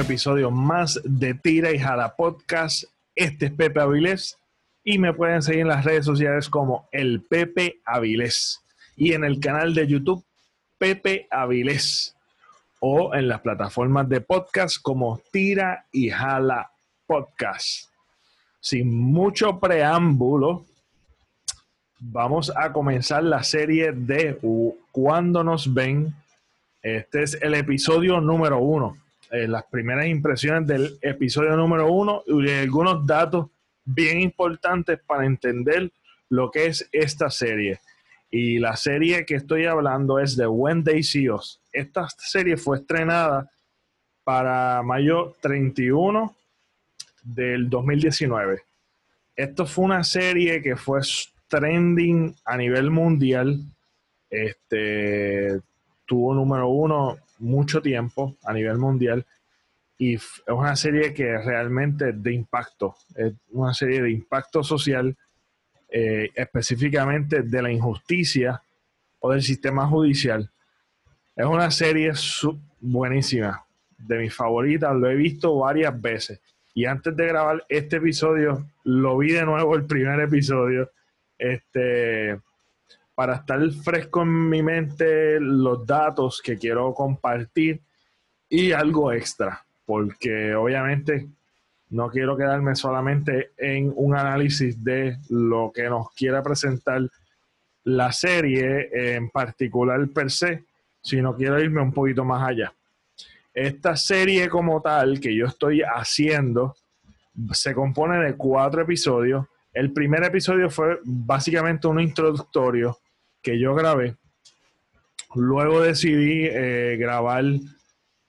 episodio más de Tira y Jala Podcast. Este es Pepe Avilés y me pueden seguir en las redes sociales como el Pepe Avilés y en el canal de YouTube Pepe Avilés o en las plataformas de podcast como Tira y Jala Podcast. Sin mucho preámbulo, vamos a comenzar la serie de Cuando nos ven. Este es el episodio número uno. Eh, las primeras impresiones del episodio número uno y algunos datos bien importantes para entender lo que es esta serie. Y la serie que estoy hablando es de See Us. Esta serie fue estrenada para mayo 31 del 2019. Esto fue una serie que fue trending a nivel mundial. Este tuvo número uno mucho tiempo a nivel mundial y es una serie que realmente de impacto, es una serie de impacto social, eh, específicamente de la injusticia o del sistema judicial. Es una serie buenísima, de mis favoritas, lo he visto varias veces. Y antes de grabar este episodio, lo vi de nuevo el primer episodio, este, para estar fresco en mi mente los datos que quiero compartir y algo extra porque obviamente no quiero quedarme solamente en un análisis de lo que nos quiera presentar la serie en particular per se, sino quiero irme un poquito más allá. Esta serie como tal que yo estoy haciendo se compone de cuatro episodios. El primer episodio fue básicamente un introductorio que yo grabé. Luego decidí eh, grabar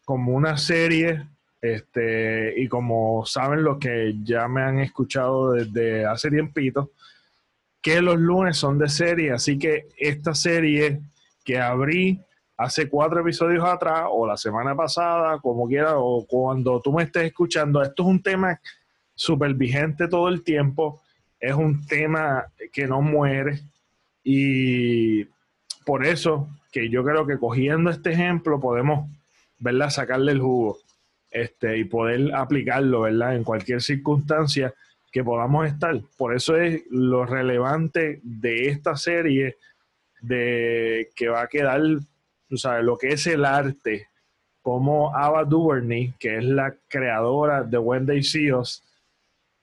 como una serie este, y como saben los que ya me han escuchado desde hace tiempito, que los lunes son de serie, así que esta serie que abrí hace cuatro episodios atrás o la semana pasada, como quiera, o cuando tú me estés escuchando, esto es un tema súper vigente todo el tiempo, es un tema que no muere y por eso que yo creo que cogiendo este ejemplo podemos, ¿verdad?, sacarle el jugo este, y poder aplicarlo, ¿verdad? En cualquier circunstancia que podamos estar. Por eso es lo relevante de esta serie, de que va a quedar, tú sabes, lo que es el arte, como Ava DuVernay, que es la creadora de Wendy Seals,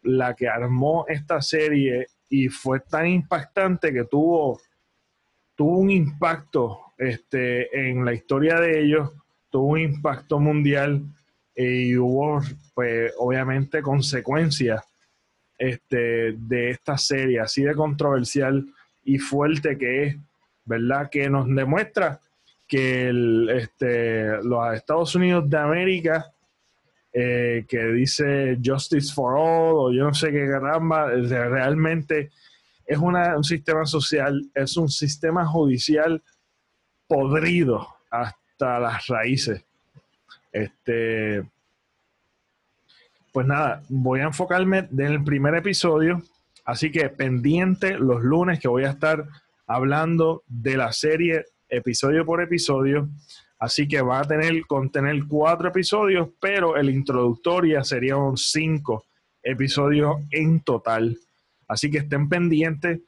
la que armó esta serie y fue tan impactante que tuvo, tuvo un impacto este, en la historia de ellos, tuvo un impacto mundial y hubo, pues, obviamente, consecuencias este, de esta serie, así de controversial y fuerte que es, ¿verdad? Que nos demuestra que el, este, los Estados Unidos de América, eh, que dice Justice for All, o yo no sé qué caramba, realmente es una, un sistema social, es un sistema judicial podrido hasta las raíces. Este, pues nada, voy a enfocarme en el primer episodio, así que pendiente los lunes que voy a estar hablando de la serie episodio por episodio. Así que va a tener contener cuatro episodios, pero el introductoria serían cinco episodios en total. Así que estén pendientes.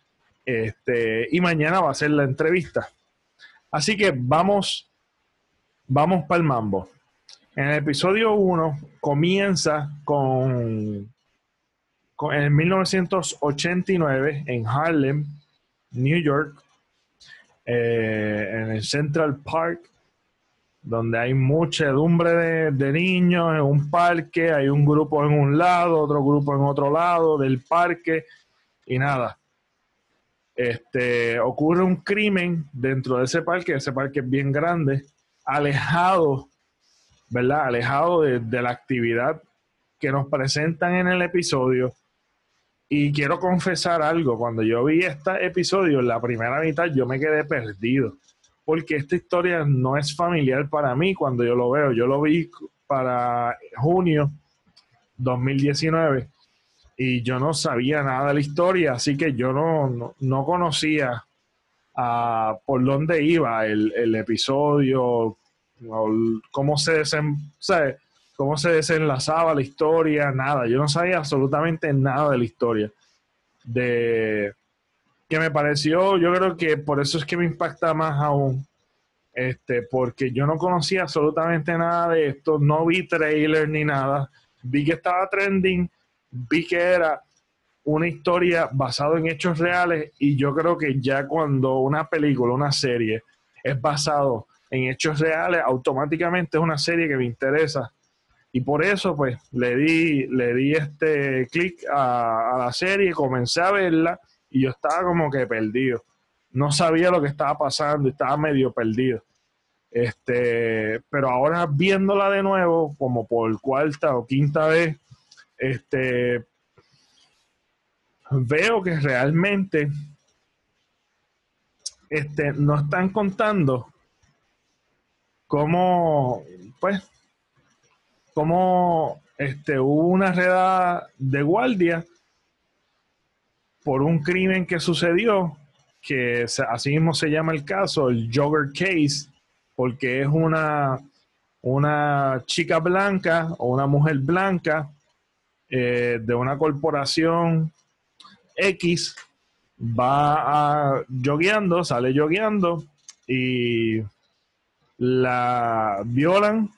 Este, y mañana va a ser la entrevista. Así que vamos, vamos para el mambo. En el episodio 1 comienza con, en 1989 en Harlem, New York, eh, en el Central Park, donde hay muchedumbre de, de, niños en un parque, hay un grupo en un lado, otro grupo en otro lado del parque y nada. Este, ocurre un crimen dentro de ese parque, ese parque es bien grande, alejado ¿verdad? Alejado de, la actividad que nos presentan en el episodio. Y quiero confesar algo, cuando yo vi este episodio, en la primera mitad, yo me quedé perdido, porque esta historia no es familiar para mí cuando yo lo veo. Yo lo vi para junio 2019 y yo no sabía nada de la historia, así que yo no, no, conocía por dónde iba el, el episodio, cómo se, cómo se desenlazaba la historia, nada. Yo no sabía absolutamente nada de la historia. De que me pareció, yo creo que por eso es que me impacta más aún. Este, porque yo no conocía absolutamente nada de esto, no vi trailer ni nada. Vi que estaba trending, vi que era una historia basada en hechos reales y yo creo que ya cuando una película, una serie es basado en hechos reales, automáticamente es una serie que me interesa. Y por eso, pues, le di, le di este clic a, a la serie, comencé a verla y yo estaba como que perdido. No sabía lo que estaba pasando, estaba medio perdido. Este, pero ahora viéndola de nuevo, como por cuarta o quinta vez, este, veo que realmente este, no están contando cómo, pues, cómo este, hubo una redada de guardia por un crimen que sucedió, que así mismo se llama el caso, el Jogger Case, porque es una, una chica blanca o una mujer blanca eh, de una corporación X va a yogueando, sale yogueando y la violan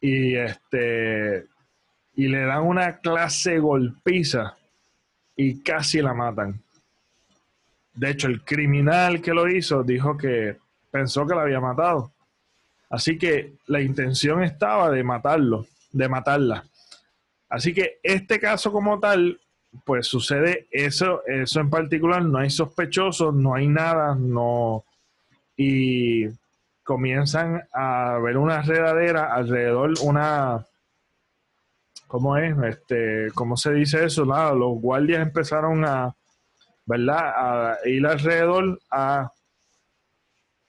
y este y le dan una clase golpiza y casi la matan. De hecho, el criminal que lo hizo dijo que pensó que la había matado. Así que la intención estaba de matarlo, de matarla. Así que este caso como tal pues sucede eso, eso en particular, no hay sospechosos, no hay nada, no. Y comienzan a ver una redadera alrededor, una. ¿Cómo es? Este, ¿Cómo se dice eso? Nada, los guardias empezaron a, ¿verdad? A ir alrededor a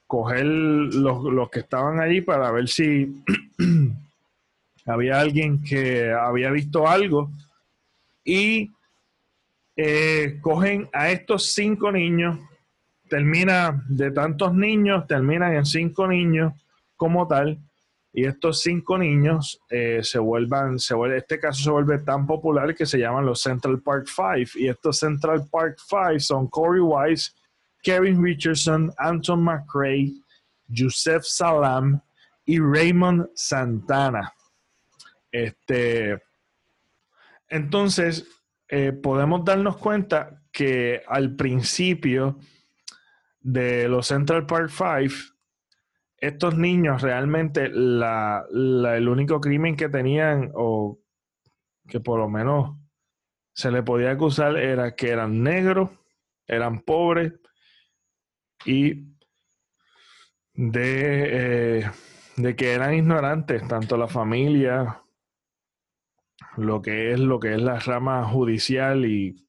coger los, los que estaban allí para ver si había alguien que había visto algo. Y eh, cogen a estos cinco niños, termina de tantos niños, terminan en cinco niños como tal, y estos cinco niños eh, se vuelvan, se vuelve, este caso se vuelve tan popular que se llaman los Central Park Five, y estos Central Park Five son Corey Wise, Kevin Richardson, Anton McRae, Joseph Salam y Raymond Santana. Este, entonces, eh, podemos darnos cuenta que al principio de los Central Park Five, estos niños realmente el único crimen que tenían o que por lo menos se le podía acusar era que eran negros, eran pobres y de, eh, de que eran ignorantes, tanto la familia lo que es lo que es la rama judicial y,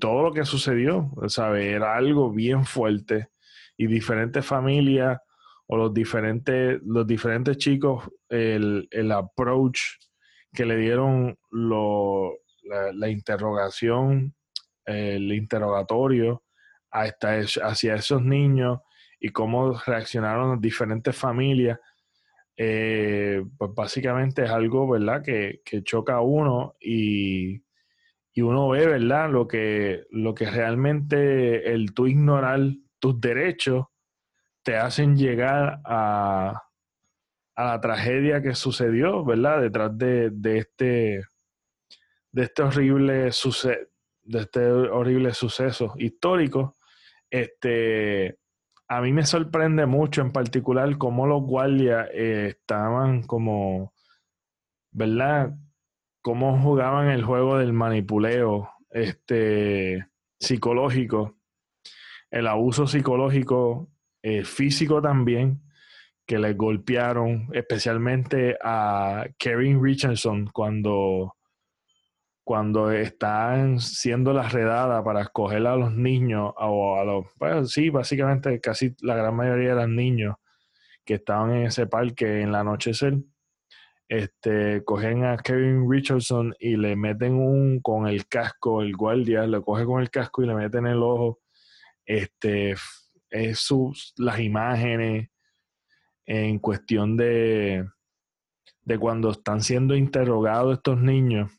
todo lo que sucedió, ¿sabe? Era algo bien fuerte y diferentes familias o los diferentes, los diferentes chicos, el, approach que le dieron lo, la, interrogación, el interrogatorio hasta hacia esos niños y cómo reaccionaron las diferentes familias eh, pues básicamente es algo, ¿verdad?, que, choca a uno y, uno ve, ¿verdad?, lo que, lo que realmente el tú ignorar tus derechos te hacen llegar a, a la tragedia que sucedió, ¿verdad?, detrás de, de este de este horrible de este horrible suceso histórico. Este, a mí me sorprende mucho en particular cómo los guardias eh, estaban como, ¿verdad? Cómo jugaban el juego del manipuleo este, psicológico, el abuso psicológico, eh, físico también, que les golpearon, especialmente a Kevin Richardson cuando cuando están siendo la redada para escoger a los niños, o a los, pues sí, básicamente casi la gran mayoría de los niños que estaban en ese parque en la anochecer, este, cogen a Kevin Richardson y le meten un con el casco, el guardia le coge con el casco y le meten el ojo, este, es sus, las imágenes, en cuestión de, de cuando están siendo interrogados estos niños,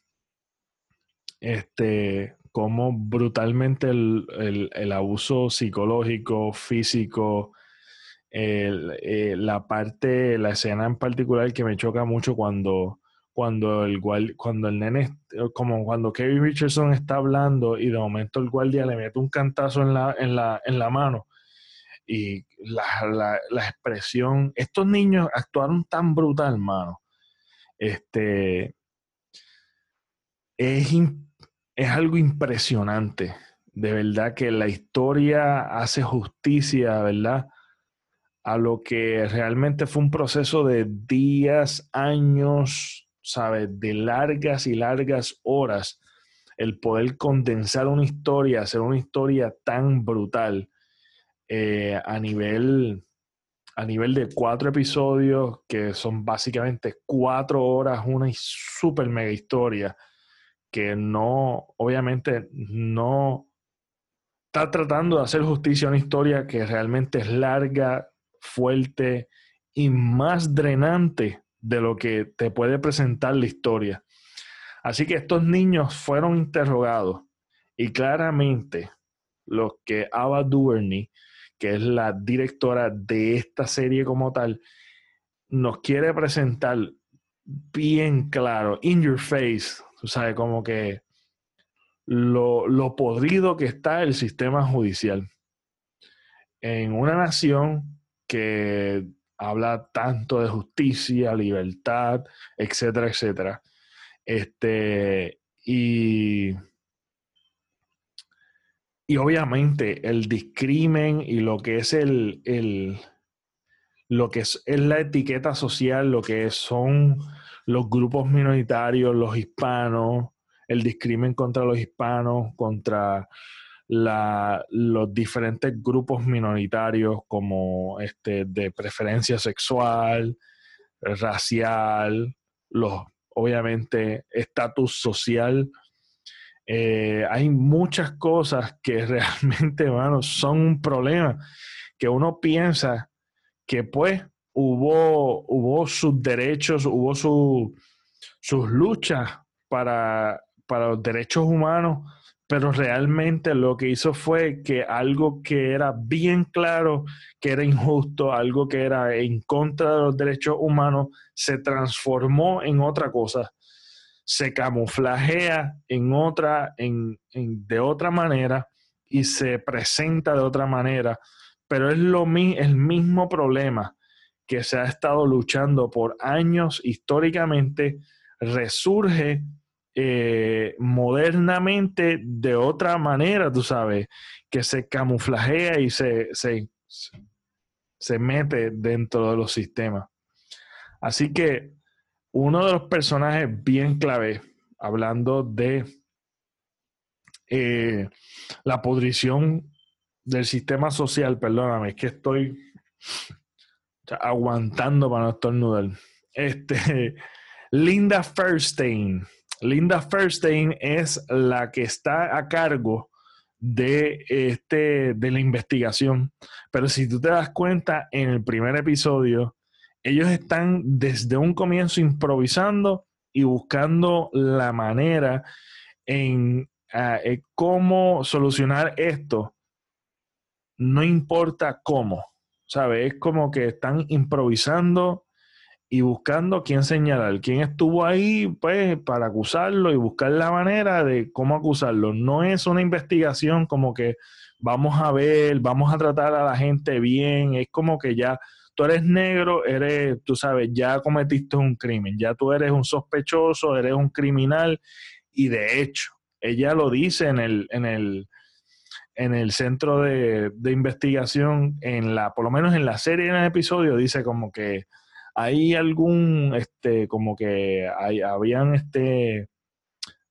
este, cómo brutalmente el, abuso psicológico, físico, eh, la parte, la escena en particular que me choca mucho cuando, cuando el cuando el nene, como cuando Kevin Richardson está hablando y de momento el guardia le mete un cantazo en la, en la, en la mano y la, la, expresión, estos niños actuaron tan brutal, mano. Este, es, es algo impresionante. De verdad que la historia hace justicia, ¿verdad? A lo que realmente fue un proceso de días, años, ¿sabes? De largas y largas horas. El poder condensar una historia, hacer una historia tan brutal eh, a nivel a nivel de cuatro episodios que son básicamente cuatro horas, una super mega historia que no, obviamente, no está tratando de hacer justicia a una historia que realmente es larga, fuerte y más drenante de lo que te puede presentar la historia. Así que estos niños fueron interrogados y claramente los que Ava DuVernay, que es la directora de esta serie como tal, nos quiere presentar bien claro, in your face, Tú sabes, como que lo, lo podrido que está el sistema judicial. En una nación que habla tanto de justicia, libertad, etcétera, etcétera. Este, y, y obviamente el discrimen y lo que es el, el lo que es, es, la etiqueta social, lo que son los grupos minoritarios, los hispanos, el discrimen contra los hispanos, contra los diferentes grupos minoritarios como este de preferencia sexual, racial, los obviamente estatus social. Eh, hay muchas cosas que realmente, hermano, son un problema que uno piensa que pues hubo, hubo sus derechos, hubo sus luchas para, para los derechos humanos, pero realmente lo que hizo fue que algo que era bien claro, que era injusto, algo que era en contra de los derechos humanos, se transformó en otra cosa, se camuflajea en otra, en, de otra manera y se presenta de otra manera, pero es lo, el mismo problema que se ha estado luchando por años históricamente, resurge eh, modernamente de otra manera, tú sabes, que se camuflajea y se, se, se mete dentro de los sistemas. Así que uno de los personajes bien clave, hablando de eh, la podrición del sistema social, perdóname, es que estoy aguantando para no estornudar. Este, Linda Furstein. Linda Furstein es la que está a cargo de, este, de la investigación. Pero si tú te das cuenta, en el primer episodio, ellos están desde un comienzo improvisando y buscando la manera en, ah, en cómo solucionar esto. No importa cómo. ¿sabes? Es como que están improvisando y buscando quién señalar, quién estuvo ahí, pues, para acusarlo y buscar la manera de cómo acusarlo. No es una investigación como que vamos a ver, vamos a tratar a la gente bien, es como que ya tú eres negro, eres, tú sabes, ya cometiste un crimen, ya tú eres un sospechoso, eres un criminal. Y de hecho, ella lo dice en el, en el, en el centro de, investigación, en la, por lo menos en la serie, en el episodio, dice como que hay algún, este, como que hay, habían este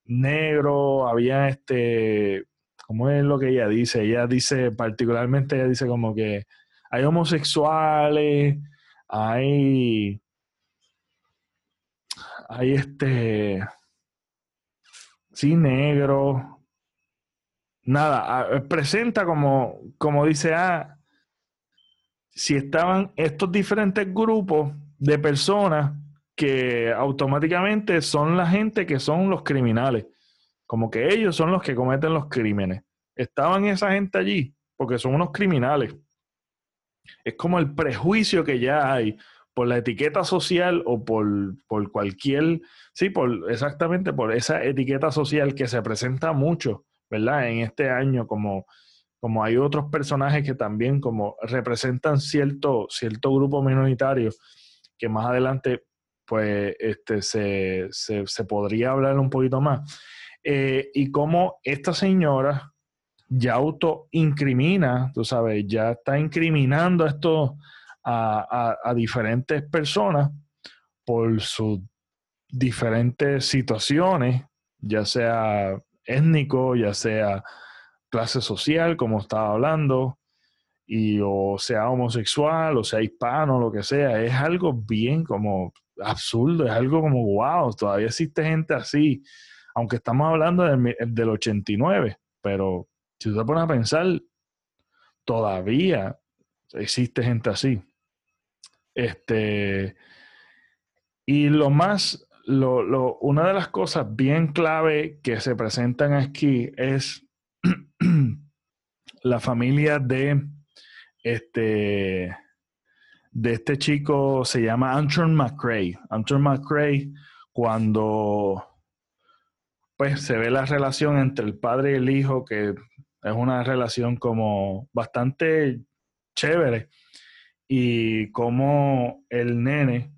negro, había este, ¿cómo es lo que ella dice? Ella dice, particularmente ella dice como que hay homosexuales, hay, hay este, sí, negro, nada, presenta como, como dice, ah, si estaban estos diferentes grupos de personas que automáticamente son la gente que son los criminales. Como que ellos son los que cometen los crímenes. Estaban esa gente allí porque son unos criminales. Es como el prejuicio que ya hay por la etiqueta social o por, por cualquier, sí, por exactamente por esa etiqueta social que se presenta mucho, ¿verdad? En este año, como, como hay otros personajes que también como representan cierto, cierto grupo minoritario, que más adelante pues este, se, se, podría hablar un poquito más. Eh, y cómo esta señora ya autoincrimina, tú sabes, ya está incriminando esto a, diferentes personas por sus diferentes situaciones, ya sea étnico, ya sea clase social, como estaba hablando, y o sea homosexual, o sea hispano, lo que sea, es algo bien como absurdo, es algo como, wow, todavía existe gente así, aunque estamos hablando del, del 89, pero si tú te pones a pensar, todavía existe gente así. Este, y lo más, lo, una de las cosas bien clave que se presentan aquí es la familia de este, de este chico, se llama Anton McCrae. Anton McCrae, cuando pues se ve la relación entre el padre y el hijo, que es una relación como bastante chévere y cómo el nene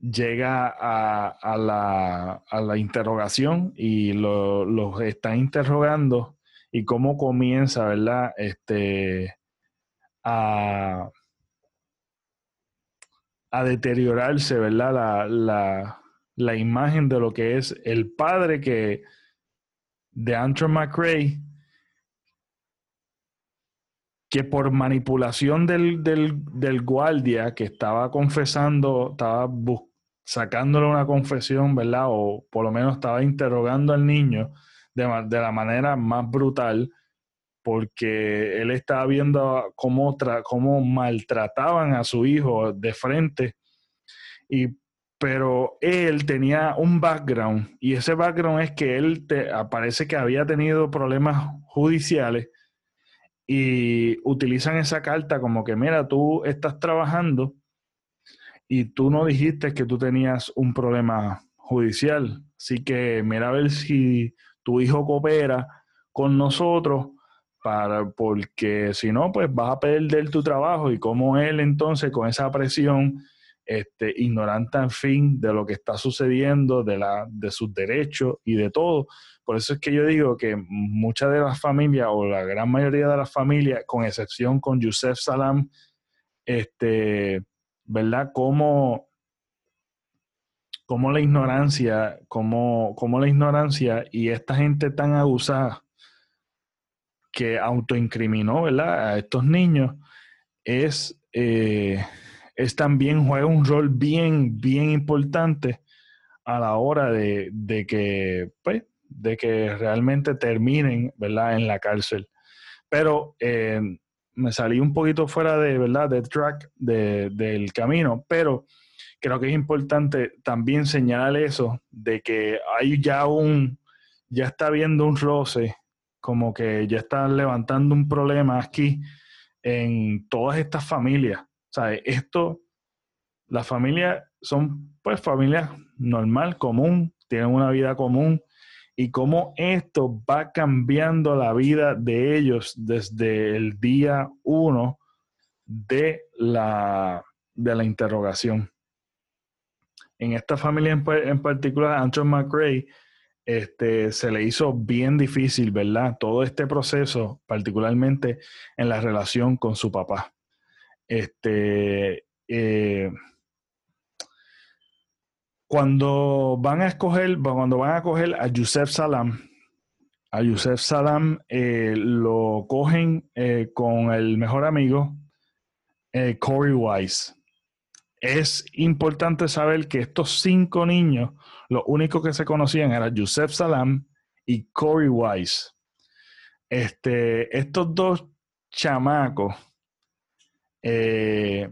llega a, la, interrogación y los lo está interrogando y cómo comienza, ¿verdad? Este, a, a deteriorarse, ¿verdad? La, la, imagen de lo que es el padre que de Andrew McRae que por manipulación del, del, guardia que estaba confesando, estaba sacándole una confesión, ¿verdad? O por lo menos estaba interrogando al niño de, la manera más brutal, porque él estaba viendo cómo, cómo maltrataban a su hijo de frente. Y, pero él tenía un background, y ese background es que él te, parece que había tenido problemas judiciales y utilizan esa carta como que, mira, tú estás trabajando y tú no dijiste que tú tenías un problema judicial. Así que mira a ver si tu hijo coopera con nosotros para, porque si no, pues vas a perder tu trabajo y como él entonces con esa presión, este, ignorante en fin de lo que está sucediendo, de, la, de sus derechos y de todo, por eso es que yo digo que muchas de las familias, o la gran mayoría de las familias, con excepción con Yusef Salam, este, ¿verdad? Como, la ignorancia, como, como la ignorancia y esta gente tan abusada que autoincriminó, ¿verdad? A estos niños, es, eh, es también juega un rol bien, bien importante a la hora de, de que, pues, de que realmente terminen, ¿verdad?, en la cárcel. Pero eh, me salí un poquito fuera de, ¿verdad?, del track del camino, pero creo que es importante también señalar eso, de que hay ya un, ya está habiendo un roce, como que ya están levantando un problema aquí en todas estas familias. Esto, las familias son pues familias normal, común, tienen una vida común, y cómo esto va cambiando la vida de ellos desde el día uno de la, de la interrogación. En esta familia en, particular, Anton McRae, este, se le hizo bien difícil, ¿verdad? Todo este proceso, particularmente en la relación con su papá. Este, eh, cuando van a escoger, cuando van a coger a Yusef Salam, a Yusef Salam eh, lo cogen eh, con el mejor amigo, Corey Wise. Es importante saber que estos cinco niños, lo único que se conocían era Yusef Salam y Corey Wise. Este, estos dos chamacos eh,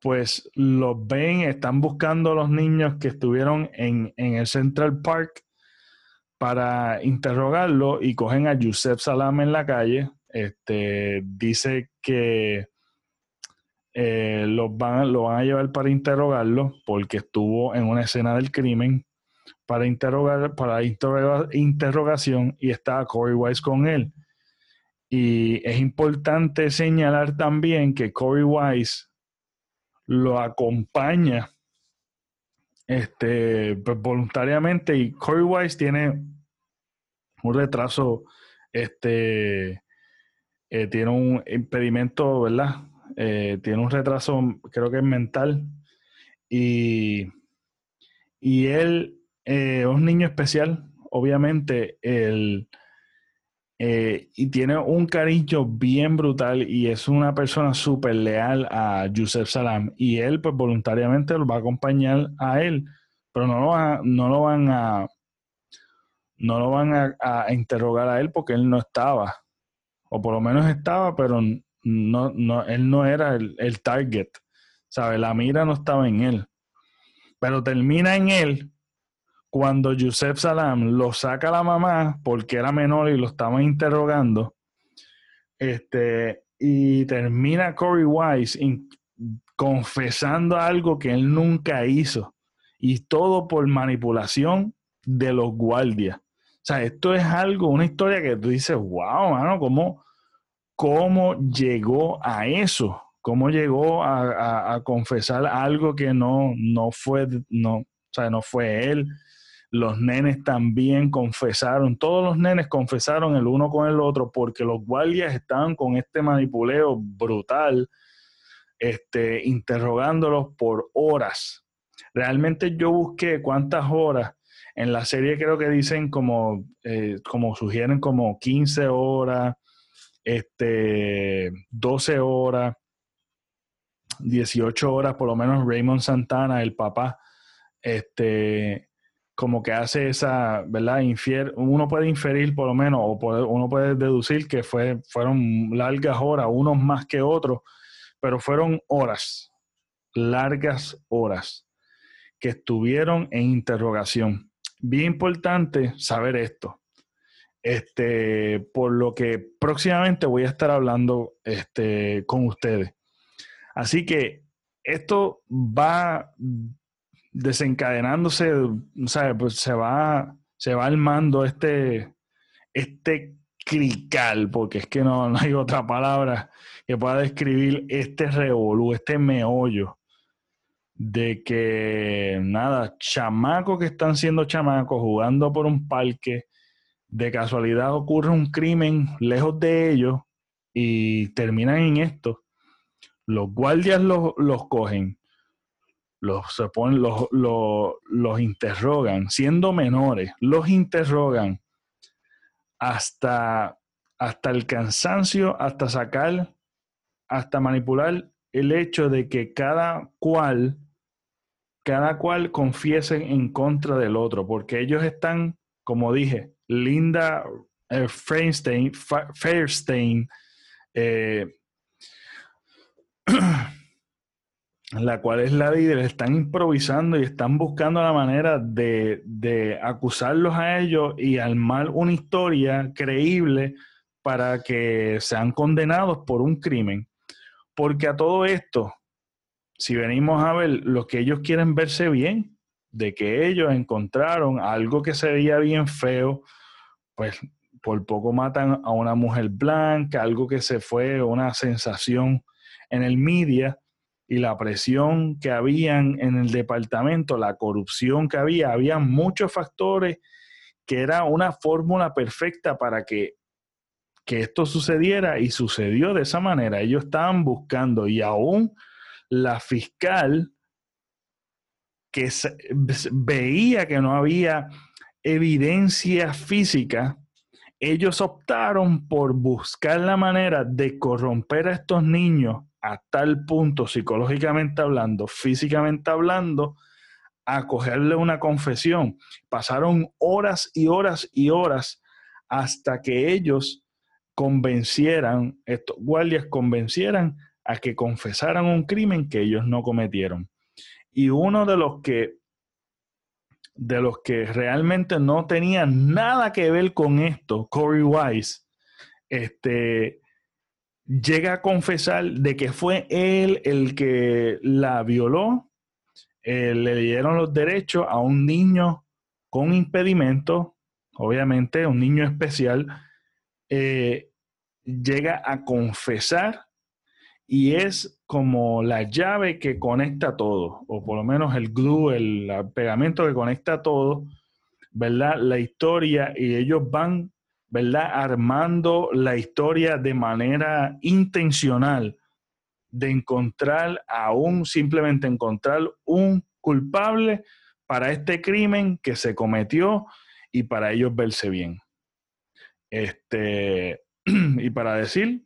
pues los ven, están buscando a los niños que estuvieron en, el Central Park para interrogarlo y cogen a Yusef Salam en la calle. Este, dice que eh, los van, lo van a llevar para interrogarlo porque estuvo en una escena del crimen para interrogar, para interrogación y estaba Corey Wise con él. Y es importante señalar también que Corey Wise lo acompaña este, pues, voluntariamente y Corey Wise tiene un retraso, este, eh, tiene un impedimento, ¿verdad? Eh, tiene un retraso, creo que es mental, y, y él eh, es un niño especial, obviamente, el, eh, y tiene un cariño bien brutal y es una persona súper leal a Yusef Salam. Y él, pues voluntariamente lo va a acompañar a él, pero no lo, van, no lo van a no lo van a, interrogar a él porque él no estaba. O por lo menos estaba, pero no, no, él no era el, el target. ¿Sabe? La mira no estaba en él. Pero termina en él cuando Yusef Salam lo saca a la mamá porque era menor y lo estaban interrogando, este, y termina Corey Wise confesando algo que él nunca hizo, y todo por manipulación de los guardias. O sea, esto es algo, una historia que tú dices, wow, mano, ¿cómo, cómo llegó a eso? ¿Cómo llegó a, confesar algo que no, no fue, no, o sea, no fue él? Los nenes también confesaron, todos los nenes confesaron el uno con el otro porque los guardias estaban con este manipuleo brutal, este, interrogándolos por horas. Realmente yo busqué cuántas horas. En la serie creo que dicen como, eh, como sugieren como 15 horas, este, 12 horas, 18 horas, por lo menos Raymond Santana, el papá, este, como que hace esa, ¿verdad? Infier uno puede inferir por lo menos, o uno puede deducir que fue, fueron largas horas, unos más que otros, pero fueron horas, largas horas, que estuvieron en interrogación. Bien importante saber esto. Este, por lo que próximamente voy a estar hablando este, con ustedes. Así que esto va desencadenándose, Pues se va, se va armando este, este crical, porque es que no, hay otra palabra que pueda describir este revolú, este meollo de que nada, chamacos que están siendo chamacos jugando por un parque, de casualidad ocurre un crimen lejos de ellos y terminan en esto. Los guardias los, los cogen, los, se ponen, los, los, interrogan, siendo menores, los interrogan hasta, hasta el cansancio, hasta sacar, hasta manipular el hecho de que cada cual, cada cual confiese en contra del otro, porque ellos están, como dije, Linda eh, Fairstein, eh, la cual es la líder, están improvisando y están buscando la manera de, acusarlos a ellos y armar una historia creíble para que sean condenados por un crimen. Porque a todo esto, si venimos a ver, lo que ellos quieren verse bien, de que ellos encontraron algo que sería bien feo, pues por poco matan a una mujer blanca, algo que se fue una sensación en el media y la presión que habían en el departamento, la corrupción que había, había muchos factores que era una fórmula perfecta para que, que esto sucediera y sucedió de esa manera. Ellos estaban buscando y aún la fiscal que veía que no había evidencia física, ellos optaron por buscar la manera de corromper a estos niños a tal punto, psicológicamente hablando, físicamente hablando, a cogerle una confesión. Pasaron horas y horas y horas hasta que ellos convencieran, estos guardias convencieran a que confesaran un crimen que ellos no cometieron. Y uno de los que de los que realmente no tenía nada que ver con esto, Corey Wise, este, llega a confesar de que fue él el que la violó, eh, le dieron los derechos a un niño con impedimento, obviamente un niño especial, eh, llega a confesar y es como la llave que conecta todo, o por lo menos el glue, el, pegamento que conecta todo, ¿verdad? La historia y ellos van, ¿verdad? Armando la historia de manera intencional de encontrar aún simplemente encontrar un culpable para este crimen que se cometió y para ellos verse bien. Este, y para decir,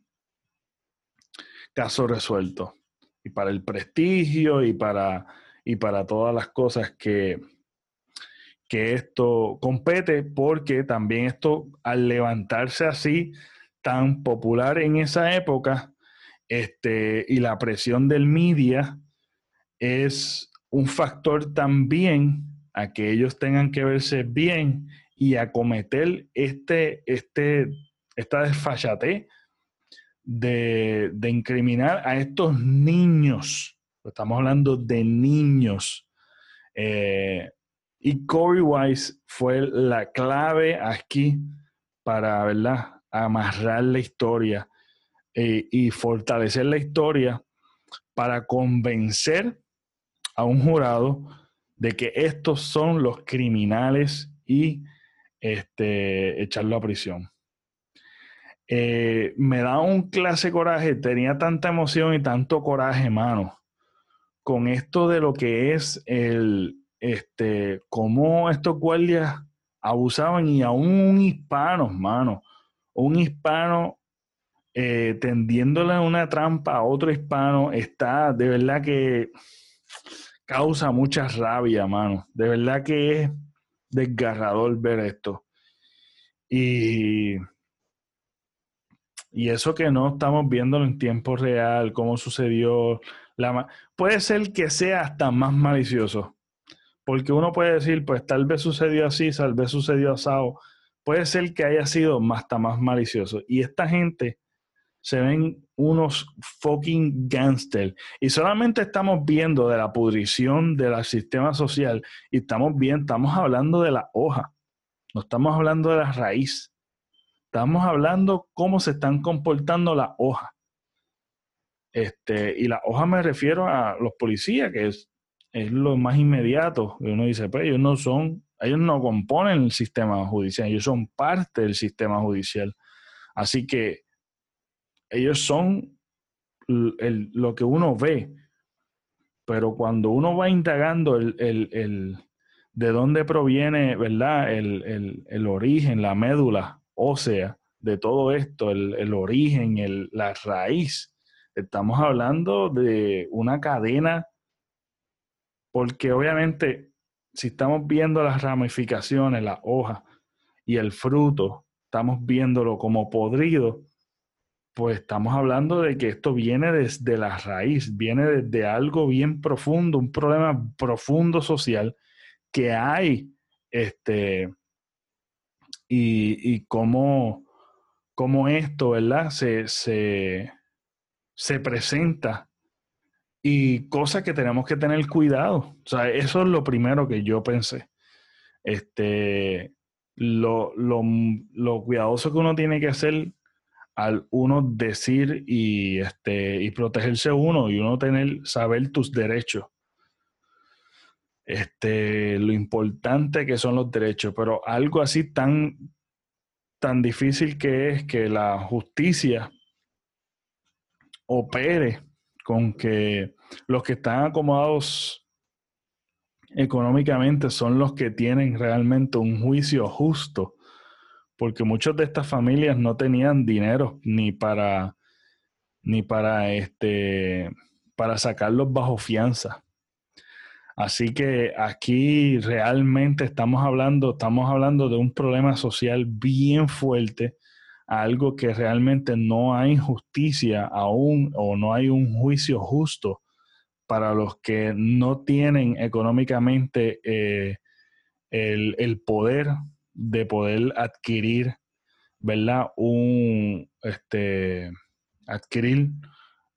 caso resuelto. Y para el prestigio y para, y para todas las cosas que, que esto compete, porque también esto, al levantarse así, tan popular en esa época, este, y la presión del media es un factor también a que ellos tengan que verse bien y acometer este, este, esta desfachate de, incriminar a estos niños. Estamos hablando de niños. Eh, y Corey Wise fue la clave aquí para, ¿verdad? Amarrar la historia eh, y fortalecer la historia para convencer a un jurado de que estos son los criminales y este, echarlo a prisión. Eh, me da un clase coraje, tenía tanta emoción y tanto coraje, mano, con esto de lo que es el, este, cómo estos guardias abusaban y aún un hispano, mano, un hispano eh, tendiéndole una trampa a otro hispano, está de verdad que causa mucha rabia, mano, de verdad que es desgarrador ver esto. Y y eso que no estamos viéndolo en tiempo real, cómo sucedió. La puede ser que sea hasta más malicioso. Porque uno puede decir, pues tal vez sucedió así, tal vez sucedió asado. Puede ser que haya sido hasta más malicioso. Y esta gente se ven unos fucking gangsters. Y solamente estamos viendo de la pudrición del sistema social y estamos bien, estamos hablando de la hoja. No estamos hablando de la raíz. Estamos hablando cómo se están comportando las hojas. Este, y las hojas me refiero a los policías, que es, es lo más inmediato. uno dice, pues ellos no son, ellos no componen el sistema judicial, ellos son parte del sistema judicial. Así que ellos son lo que uno ve. Pero cuando uno va indagando el, el, de dónde proviene, ¿verdad? El, el origen, la médula ósea de todo esto, el, origen, el, la raíz. Estamos hablando de una cadena, porque obviamente si estamos viendo las ramificaciones, las hojas y el fruto, estamos viéndolo como podrido, pues estamos hablando de que esto viene desde la raíz, viene desde algo bien profundo, un problema profundo social que hay este, y, cómo, esto, ¿verdad? Se, se, presenta y cosas que tenemos que tener cuidado. O sea, eso es lo primero que yo pensé. Este, lo, lo, cuidadoso que uno tiene que hacer al uno decir y, este, y protegerse uno y uno tener, saber tus derechos este, lo importante que son los derechos, pero algo así tan, tan difícil que es que la justicia opere con que los que están acomodados económicamente son los que tienen realmente un juicio justo, porque muchas de estas familias no tenían dinero ni para ni para este para sacarlos bajo fianza. Así que aquí realmente estamos hablando, estamos hablando de un problema social bien fuerte. algo que realmente no hay justicia aún o no hay un juicio justo para los que no tienen económicamente eh, el, poder de poder adquirir, ¿verdad? Un, este, adquirir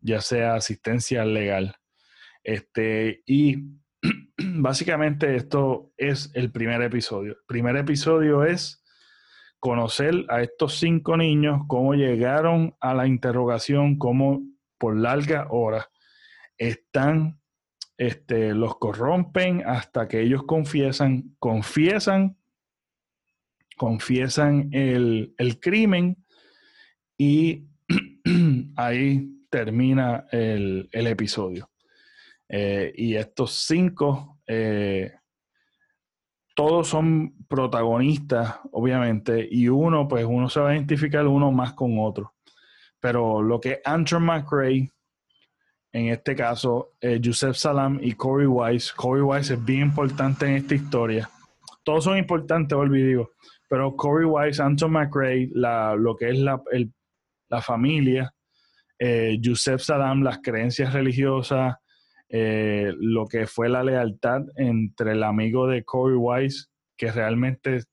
ya sea asistencia legal. Este, y básicamente esto es el primer episodio. El primer episodio es conocer a estos cinco niños, cómo llegaron a la interrogación, cómo por largas horas están, este, los corrompen hasta que ellos confiesan, confiesan, confiesan el, crimen y ahí termina el, episodio. Eh, y estos cinco eh, todos son protagonistas, obviamente, y uno, pues uno se va a identificar uno más con otro. Pero lo que Andrew McRae, en este caso, eh, Joseph Salam y Corey Weiss, Corey Weiss es bien importante en esta historia. Todos son importantes, olvido, pero Corey Weiss, Andrew McRae, la, lo que es la, la familia, eh, Joseph Salam, las creencias religiosas, eh, lo que fue la lealtad entre el amigo de Corey Wise, que realmente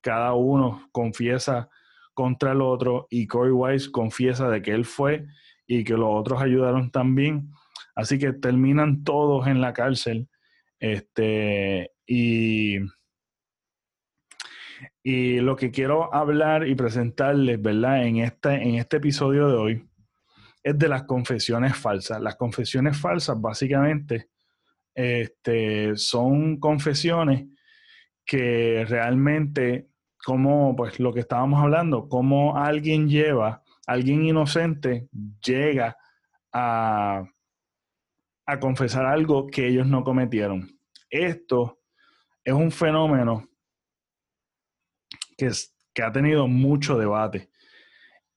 cada uno confiesa contra el otro y Corey Wise confiesa de que él fue y que los otros ayudaron también. Así que terminan todos en la cárcel. Este, y, y lo que quiero hablar y presentarles, ¿verdad? En este, en este episodio de hoy es de las confesiones falsas. Las confesiones falsas básicamente este, son confesiones que realmente, como pues lo que estábamos hablando, como alguien lleva, alguien inocente llega a, a confesar algo que ellos no cometieron. Esto es un fenómeno que, que ha tenido mucho debate.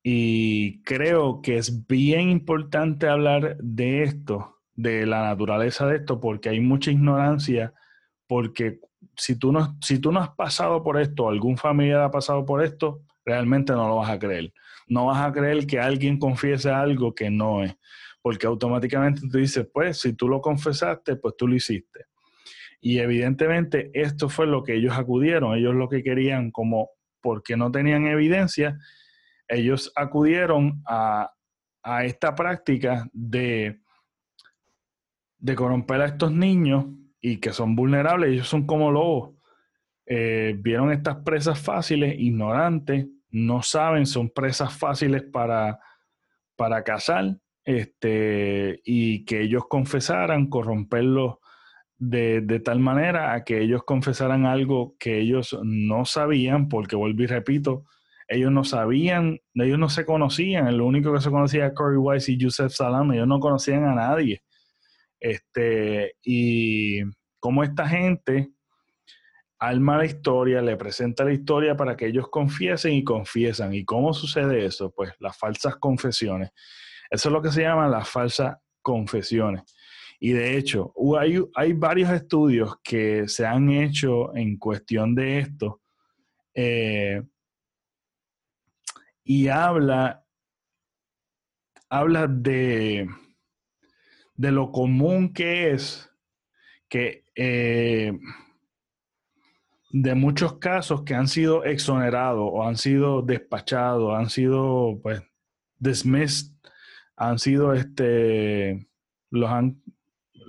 Y creo que es bien importante hablar de esto, de la naturaleza de esto, porque hay mucha ignorancia, porque si tú no, si tú no has pasado por esto, algún familiar ha pasado por esto, realmente no lo vas a creer. No vas a creer que alguien confiese algo que no es, porque automáticamente tú dices, pues si tú lo confesaste, pues tú lo hiciste. Y evidentemente esto fue lo que ellos acudieron, ellos lo que querían como porque no tenían evidencia, ellos acudieron a, esta práctica de, de corromper a estos niños y que son vulnerables, ellos son como lobos. Eh, vieron estas presas fáciles, ignorantes, no saben, son presas fáciles para, para cazar, este, y que ellos confesaran, corromperlos de, de, tal manera a que ellos confesaran algo que ellos no sabían, porque vuelvo y repito, ellos no sabían, ellos no se conocían, lo único que se conocía era Corey Weiss y Joseph Salam, ellos no conocían a nadie. Este, y como esta gente alma la historia, le presenta la historia para que ellos confiesen y confiesan. ¿Y cómo sucede eso? Pues las falsas confesiones. Eso es lo que se llama las falsas confesiones. Y de hecho, hay, hay varios estudios que se han hecho en cuestión de esto. Eh, y habla, habla de, de lo común que es que eh, de muchos casos que han sido exonerados o han sido despachados, han sido pues dismissed, han sido este los han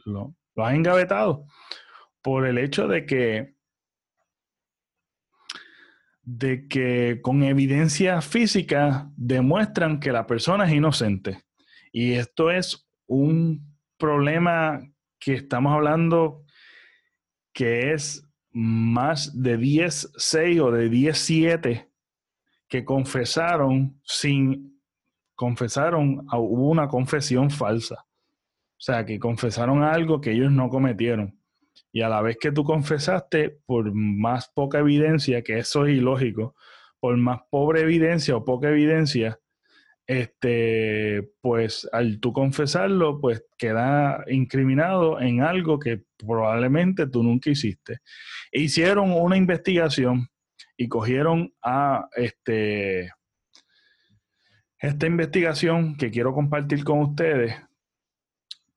los han engavetado por el hecho de que de que con evidencia física demuestran que la persona es inocente. Y esto es un problema que estamos hablando que es más de 10, 6 o de 10, 7 que confesaron sin, confesaron, hubo una confesión falsa. O sea, que confesaron algo que ellos no cometieron. Y a la vez que tú confesaste, por más poca evidencia, que eso es ilógico, por más pobre evidencia o poca evidencia, este, pues al tú confesarlo, pues queda incriminado en algo que probablemente tú nunca hiciste. Hicieron una investigación y cogieron a este Esta investigación que quiero compartir con ustedes,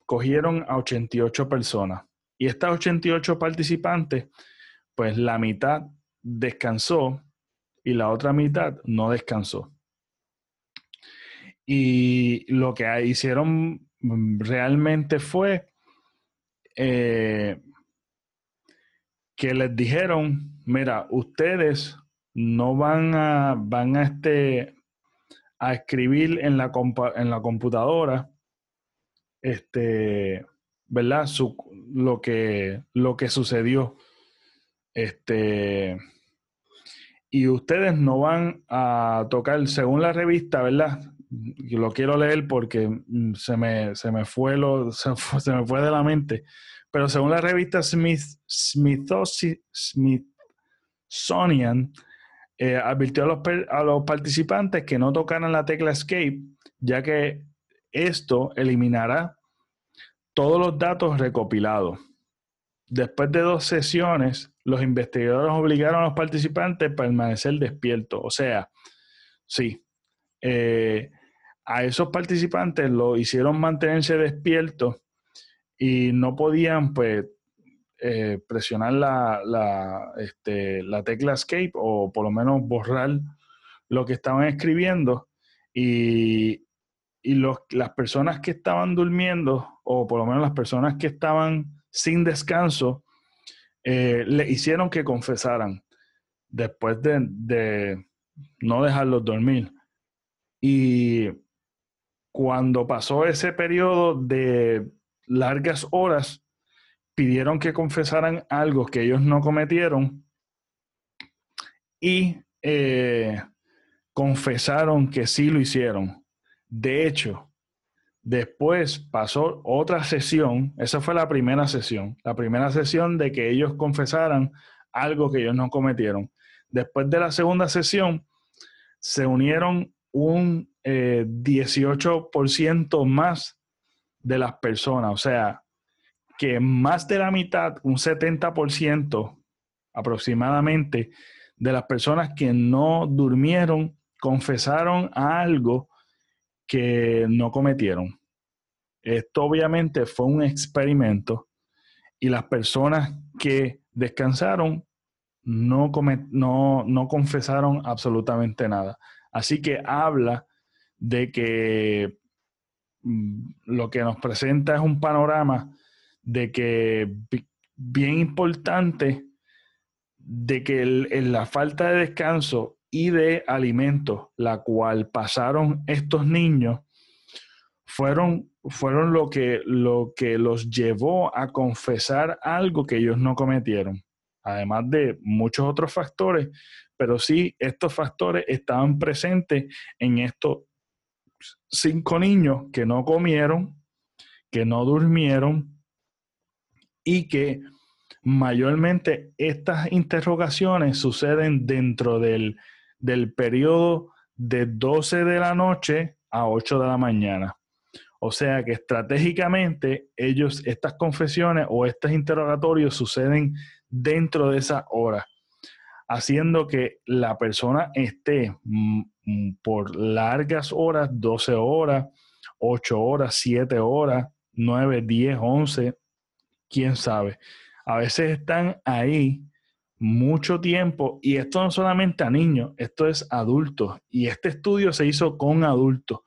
cogieron a 88 personas y estas 88 participantes, pues la mitad descansó y la otra mitad no descansó. Y lo que hicieron realmente fue eh, que les dijeron, mira, ustedes no van a, van a, este, a escribir en la, en la computadora, este, ¿verdad? lo, que, lo que sucedió. Este, y ustedes no van a tocar, según la revista, ¿verdad? Lo quiero leer porque mm, se me, se me fue lo, se, me fue de la mente. Pero según la revista Smith, Smithsonian, eh, advirtió a los, a los participantes que no tocaran la tecla Escape, ya que esto eliminará todos los datos recopilados. Después de dos sesiones, los investigadores obligaron a los participantes a permanecer despiertos. O sea, sí, eh, a esos participantes lo hicieron mantenerse despiertos y no podían, pues, eh, presionar la, este, la tecla escape o por lo menos borrar lo que estaban escribiendo. Y, y los, las personas que estaban durmiendo, o por lo menos las personas que estaban sin descanso, eh, le hicieron que confesaran después de, de, no dejarlos dormir. Y cuando pasó ese periodo de largas horas, pidieron que confesaran algo que ellos no cometieron y eh, confesaron que sí lo hicieron. De hecho, después pasó otra sesión, esa fue la primera sesión, la primera sesión de que ellos confesaran algo que ellos no cometieron. Después de la segunda sesión, se unieron un 18% eh, más de las personas, o sea, que más de la mitad, un 70% aproximadamente, de las personas que no durmieron confesaron algo que no cometieron. Esto obviamente fue un experimento y las personas que descansaron no, no, no confesaron absolutamente nada. Así que habla de que mm, lo que nos presenta es un panorama de que bien importante de que la falta de descanso y de alimento, la cual pasaron estos niños, fueron, fueron lo, que, lo que los llevó a confesar algo que ellos no cometieron, además de muchos otros factores, pero sí estos factores estaban presentes en estos cinco niños que no comieron, que no durmieron y que mayormente estas interrogaciones suceden dentro del, del periodo de 12 de la noche a 8 de la mañana. O sea que estratégicamente ellos, estas confesiones o estos interrogatorios suceden dentro de esa hora, haciendo que la persona esté por largas horas, 12 horas, 8 horas, 7 horas, 9, 10, 11, quién sabe. A veces están ahí mucho tiempo y esto no solamente a niños, esto es adultos. Y este estudio se hizo con adultos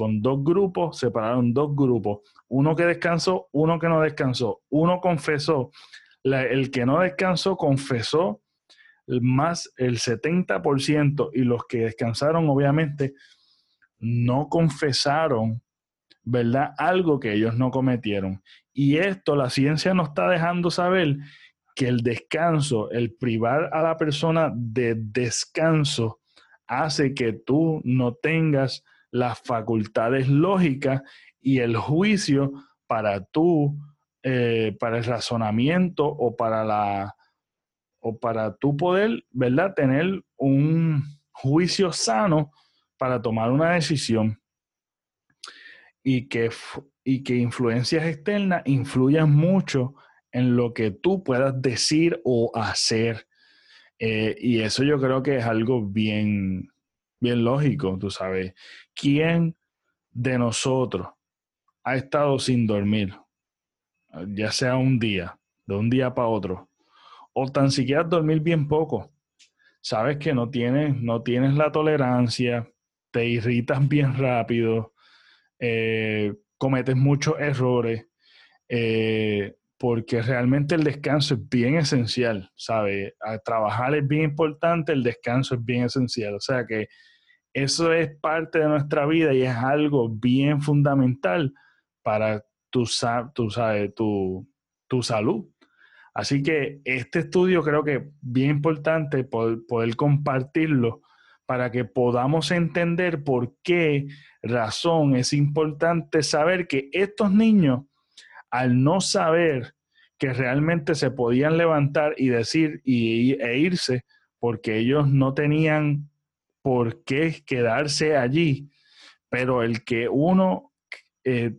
con dos grupos, separaron dos grupos, uno que descansó, uno que no descansó, uno confesó, el que no descansó confesó más el 70% y los que descansaron obviamente no confesaron, ¿verdad? Algo que ellos no cometieron. Y esto la ciencia nos está dejando saber que el descanso, el privar a la persona de descanso, hace que tú no tengas las facultades lógicas y el juicio para tú, eh, para el razonamiento o para la o para tu poder, ¿verdad? Tener un juicio sano para tomar una decisión y que, y que influencias externas influyan mucho en lo que tú puedas decir o hacer. Eh, y eso yo creo que es algo bien, bien lógico, tú sabes. ¿Quién de nosotros ha estado sin dormir? Ya sea un día, de un día para otro, o tan siquiera dormir bien poco. Sabes que no tienes, no tienes la tolerancia, te irritas bien rápido, eh, cometes muchos errores, eh, porque realmente el descanso es bien esencial, ¿sabes? trabajar es bien importante, el descanso es bien esencial. O sea que eso es parte de nuestra vida y es algo bien fundamental para tu, tu, tu, tu salud. Así que este estudio creo que es bien importante poder, compartirlo para que podamos entender por qué razón es importante saber que estos niños, al no saber que realmente se podían levantar y decir y, e irse, porque ellos no tenían por qué quedarse allí, pero el que uno, eh,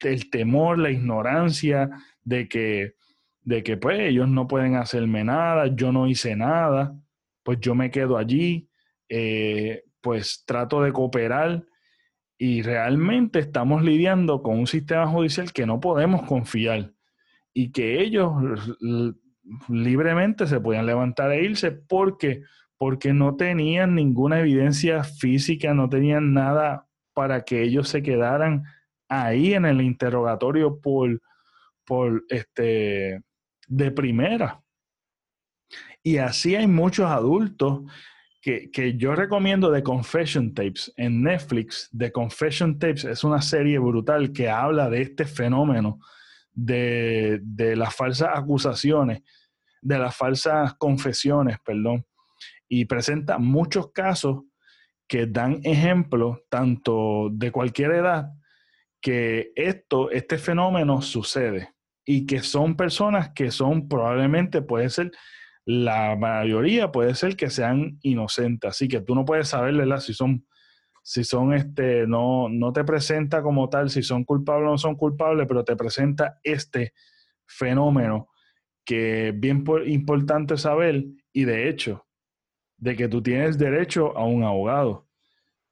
el temor, la ignorancia de que, de que pues ellos no pueden hacerme nada, yo no hice nada, pues yo me quedo allí, eh, pues trato de cooperar y realmente estamos lidiando con un sistema judicial que no podemos confiar y que ellos libremente se podían levantar e irse. Porque porque no tenían ninguna evidencia física, no tenían nada para que ellos se quedaran ahí en el interrogatorio por, por este, de primera. Y así hay muchos adultos que, que, yo recomiendo de Confession Tapes en Netflix. The Confession Tapes es una serie brutal que habla de este fenómeno de, de las falsas acusaciones, de las falsas confesiones, perdón y presenta muchos casos que dan ejemplos, tanto de cualquier edad, que esto, este fenómeno sucede y que son personas que son probablemente, puede ser, la mayoría puede ser que sean inocentes, así que tú no puedes saber, Si son, si son, este, no, no te presenta como tal, si son culpables o no son culpables, pero te presenta este fenómeno que es bien importante saber y de hecho de que tú tienes derecho a un abogado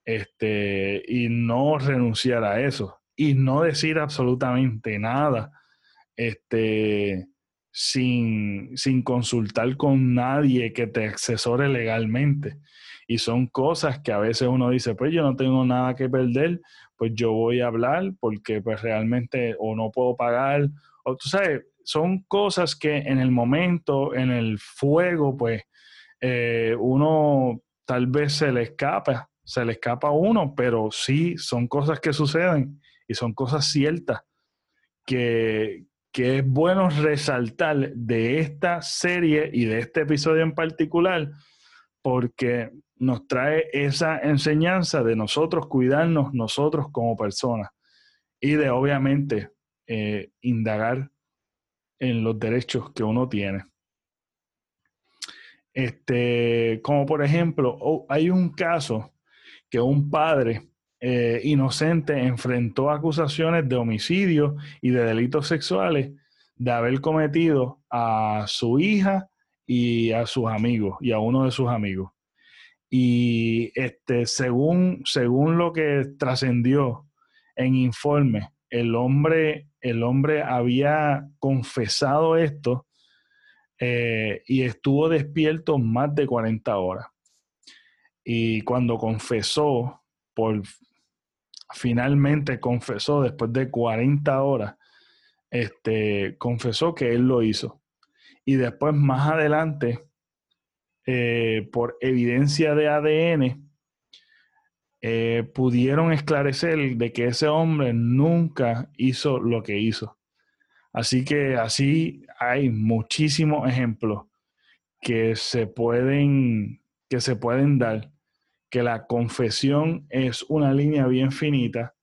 este, y no renunciar a eso y no decir absolutamente nada este, sin, sin consultar con nadie que te asesore legalmente. Y son cosas que a veces uno dice, pues yo no tengo nada que perder, pues yo voy a hablar porque pues realmente o no puedo pagar, o tú sabes, son cosas que en el momento, en el fuego, pues eh, uno tal vez se le escapa, se le escapa a uno, pero sí son cosas que suceden y son cosas ciertas que, que es bueno resaltar de esta serie y de este episodio en particular, porque nos trae esa enseñanza de nosotros cuidarnos nosotros como personas y de obviamente eh, indagar en los derechos que uno tiene. Este, como por ejemplo, hay un caso que un padre eh, inocente enfrentó acusaciones de homicidio y de delitos sexuales de haber cometido a su hija y a sus amigos y a uno de sus amigos. Y este, según, según lo que trascendió en informe, el hombre, el hombre había confesado esto eh, y estuvo despierto más de 40 horas. Y cuando confesó, por finalmente confesó después de 40 horas, este, confesó que él lo hizo. Y después, más adelante, eh, por evidencia de ADN, eh, pudieron esclarecer de que ese hombre nunca hizo lo que hizo. Así que así hay muchísimos ejemplos que se pueden, que se pueden dar, que la confesión es una línea bien finita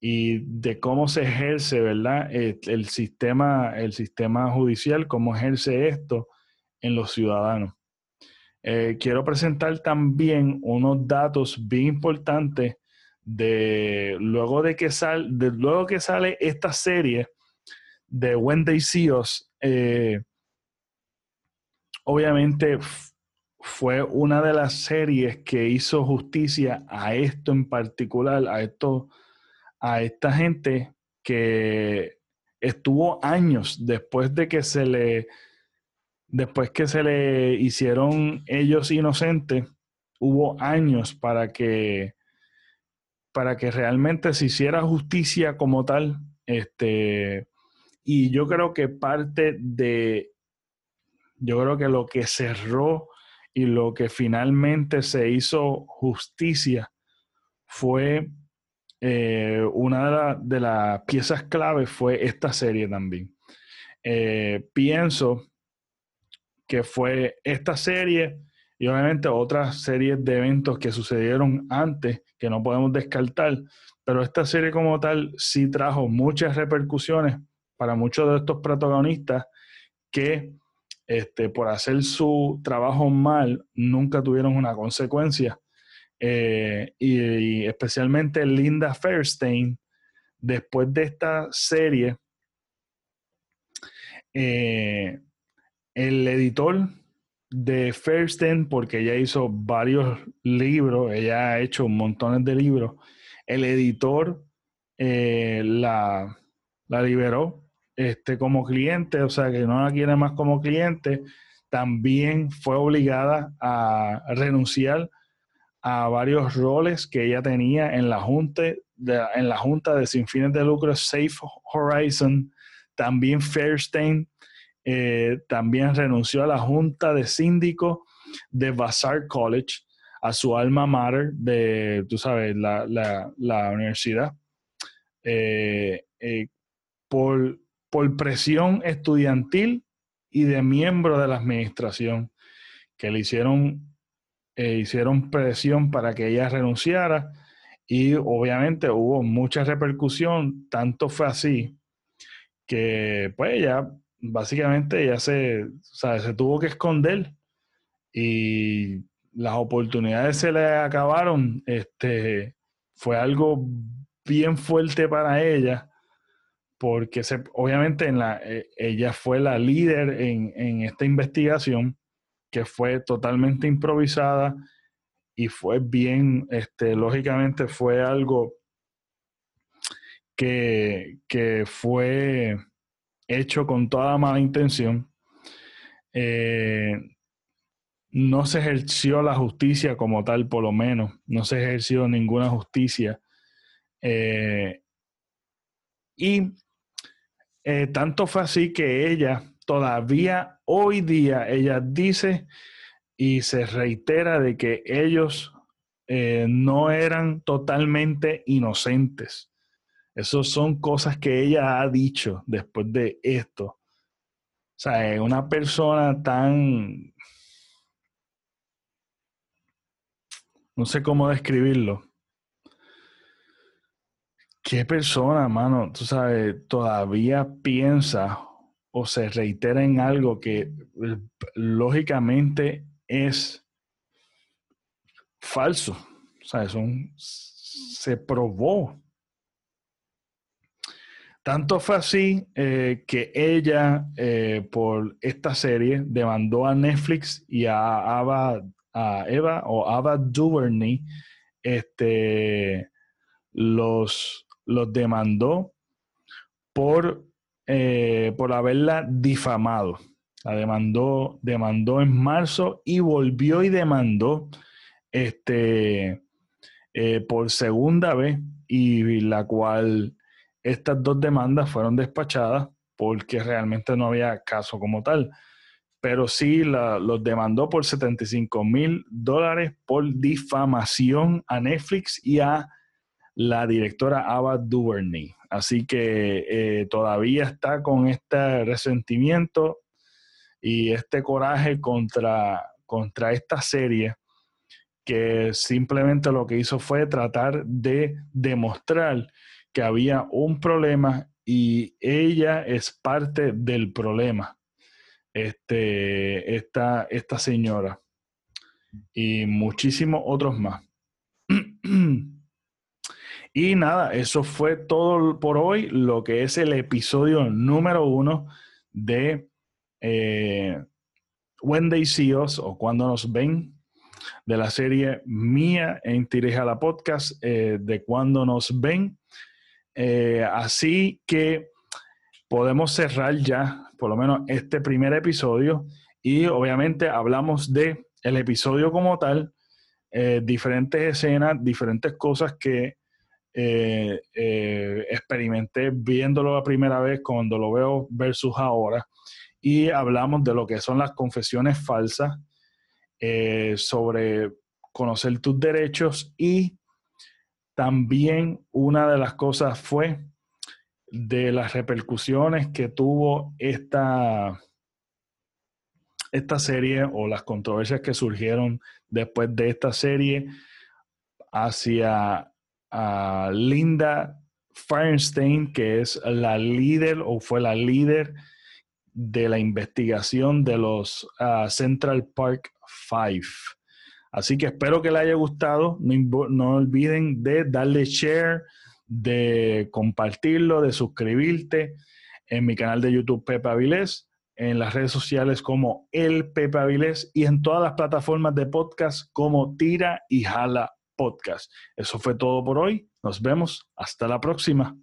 y de cómo se ejerce, ¿verdad? El, sistema, el sistema judicial, cómo ejerce esto en los ciudadanos. Eh, quiero presentar también unos datos bien importantes de luego de que, sal, de, luego que sale esta serie de See Us, eh, obviamente fue una de las series que hizo justicia a esto en particular, a esto, a esta gente que estuvo años después de que se le después que se le hicieron ellos inocentes, hubo años para que para que realmente se hiciera justicia como tal. Este, y yo creo que parte de, yo creo que lo que cerró y lo que finalmente se hizo justicia fue eh, una de, las piezas clave fue esta serie también. Eh, pienso que fue esta serie y obviamente otras series de eventos que sucedieron antes que no podemos descartar, pero esta serie como tal sí trajo muchas repercusiones para muchos de estos protagonistas que este, por hacer su trabajo mal nunca tuvieron una consecuencia. Eh, y, especialmente Linda Fairstein, después de esta serie, eh, el editor de Fairstein, porque ella hizo varios libros, ella ha hecho montones de libros, el editor eh, la, la liberó este, como cliente, o sea que no la quiere más como cliente, también fue obligada a renunciar a varios roles que ella tenía en la junta de, en la junta de sin fines de lucro Safe Horizon, también Fairstein eh, también renunció a la junta de síndico de Vassar College, a su alma mater de, tú sabes, la, universidad, eh, eh, por por presión estudiantil y de miembro de la administración, que le hicieron, eh, hicieron presión para que ella renunciara. Y obviamente hubo mucha repercusión, tanto fue así que pues ella básicamente ya se, se tuvo que esconder y las oportunidades se le acabaron, este, fue algo bien fuerte para ella porque obviamente eh, ella fue la líder en, esta investigación, que fue totalmente improvisada y fue bien, este, lógicamente fue algo que, fue hecho con toda mala intención. Eh, no se ejerció la justicia como tal, por lo menos, no se ejerció ninguna justicia. Eh, y eh, tanto fue así que ella todavía hoy día, ella dice y se reitera de que ellos eh, no eran totalmente inocentes. Esas son cosas que ella ha dicho después de esto. O sea, una persona tan... No sé cómo describirlo. ¿Qué persona, mano, tú sabes, todavía piensa o se reitera en algo que eh, lógicamente es falso? O sea, son, se probó. Tanto fue así eh, que ella, eh, por esta serie, demandó a Netflix y a, Ava, a Eva o Ava DuVernay este, los los demandó por, eh, por haberla difamado. La demandó, demandó en marzo y volvió y demandó este, eh, por segunda vez y la cual estas dos demandas fueron despachadas porque realmente no había caso como tal. Pero sí los demandó por 75 mil dólares por difamación a Netflix y a la directora Ava DuVernay. Así que eh, todavía está con este resentimiento y este coraje contra, contra esta serie que simplemente lo que hizo fue tratar de demostrar que había un problema y ella es parte del problema, este, esta, esta señora y muchísimos otros más. Y nada, eso fue todo por hoy, lo que es el episodio número uno de, eh, When They See Us o Cuando Nos Ven, de la serie mía en Tireja la Podcast, eh, de Cuando Nos Ven. Eh, así que podemos cerrar ya, por lo menos, este primer episodio y obviamente hablamos de el episodio como tal, eh, diferentes escenas, diferentes cosas que experimenté viéndolo la primera vez cuando lo veo versus ahora y hablamos de lo que son las confesiones falsas, eh, sobre conocer tus derechos y también una de las cosas fue de las repercusiones que tuvo esta, esta serie o las controversias que surgieron después de esta serie hacia Linda Feinstein, que es la líder o fue la líder de la investigación de los ah, Central Park Five. Así que espero que les haya gustado. No, no, olviden de darle share, de compartirlo, de suscribirte en mi canal de YouTube Pepe Avilés, en las redes sociales como El Pepe Avilés y en todas las plataformas de podcast como Tira y Jala Podcast. Eso fue todo por hoy. Nos vemos. Hasta la próxima.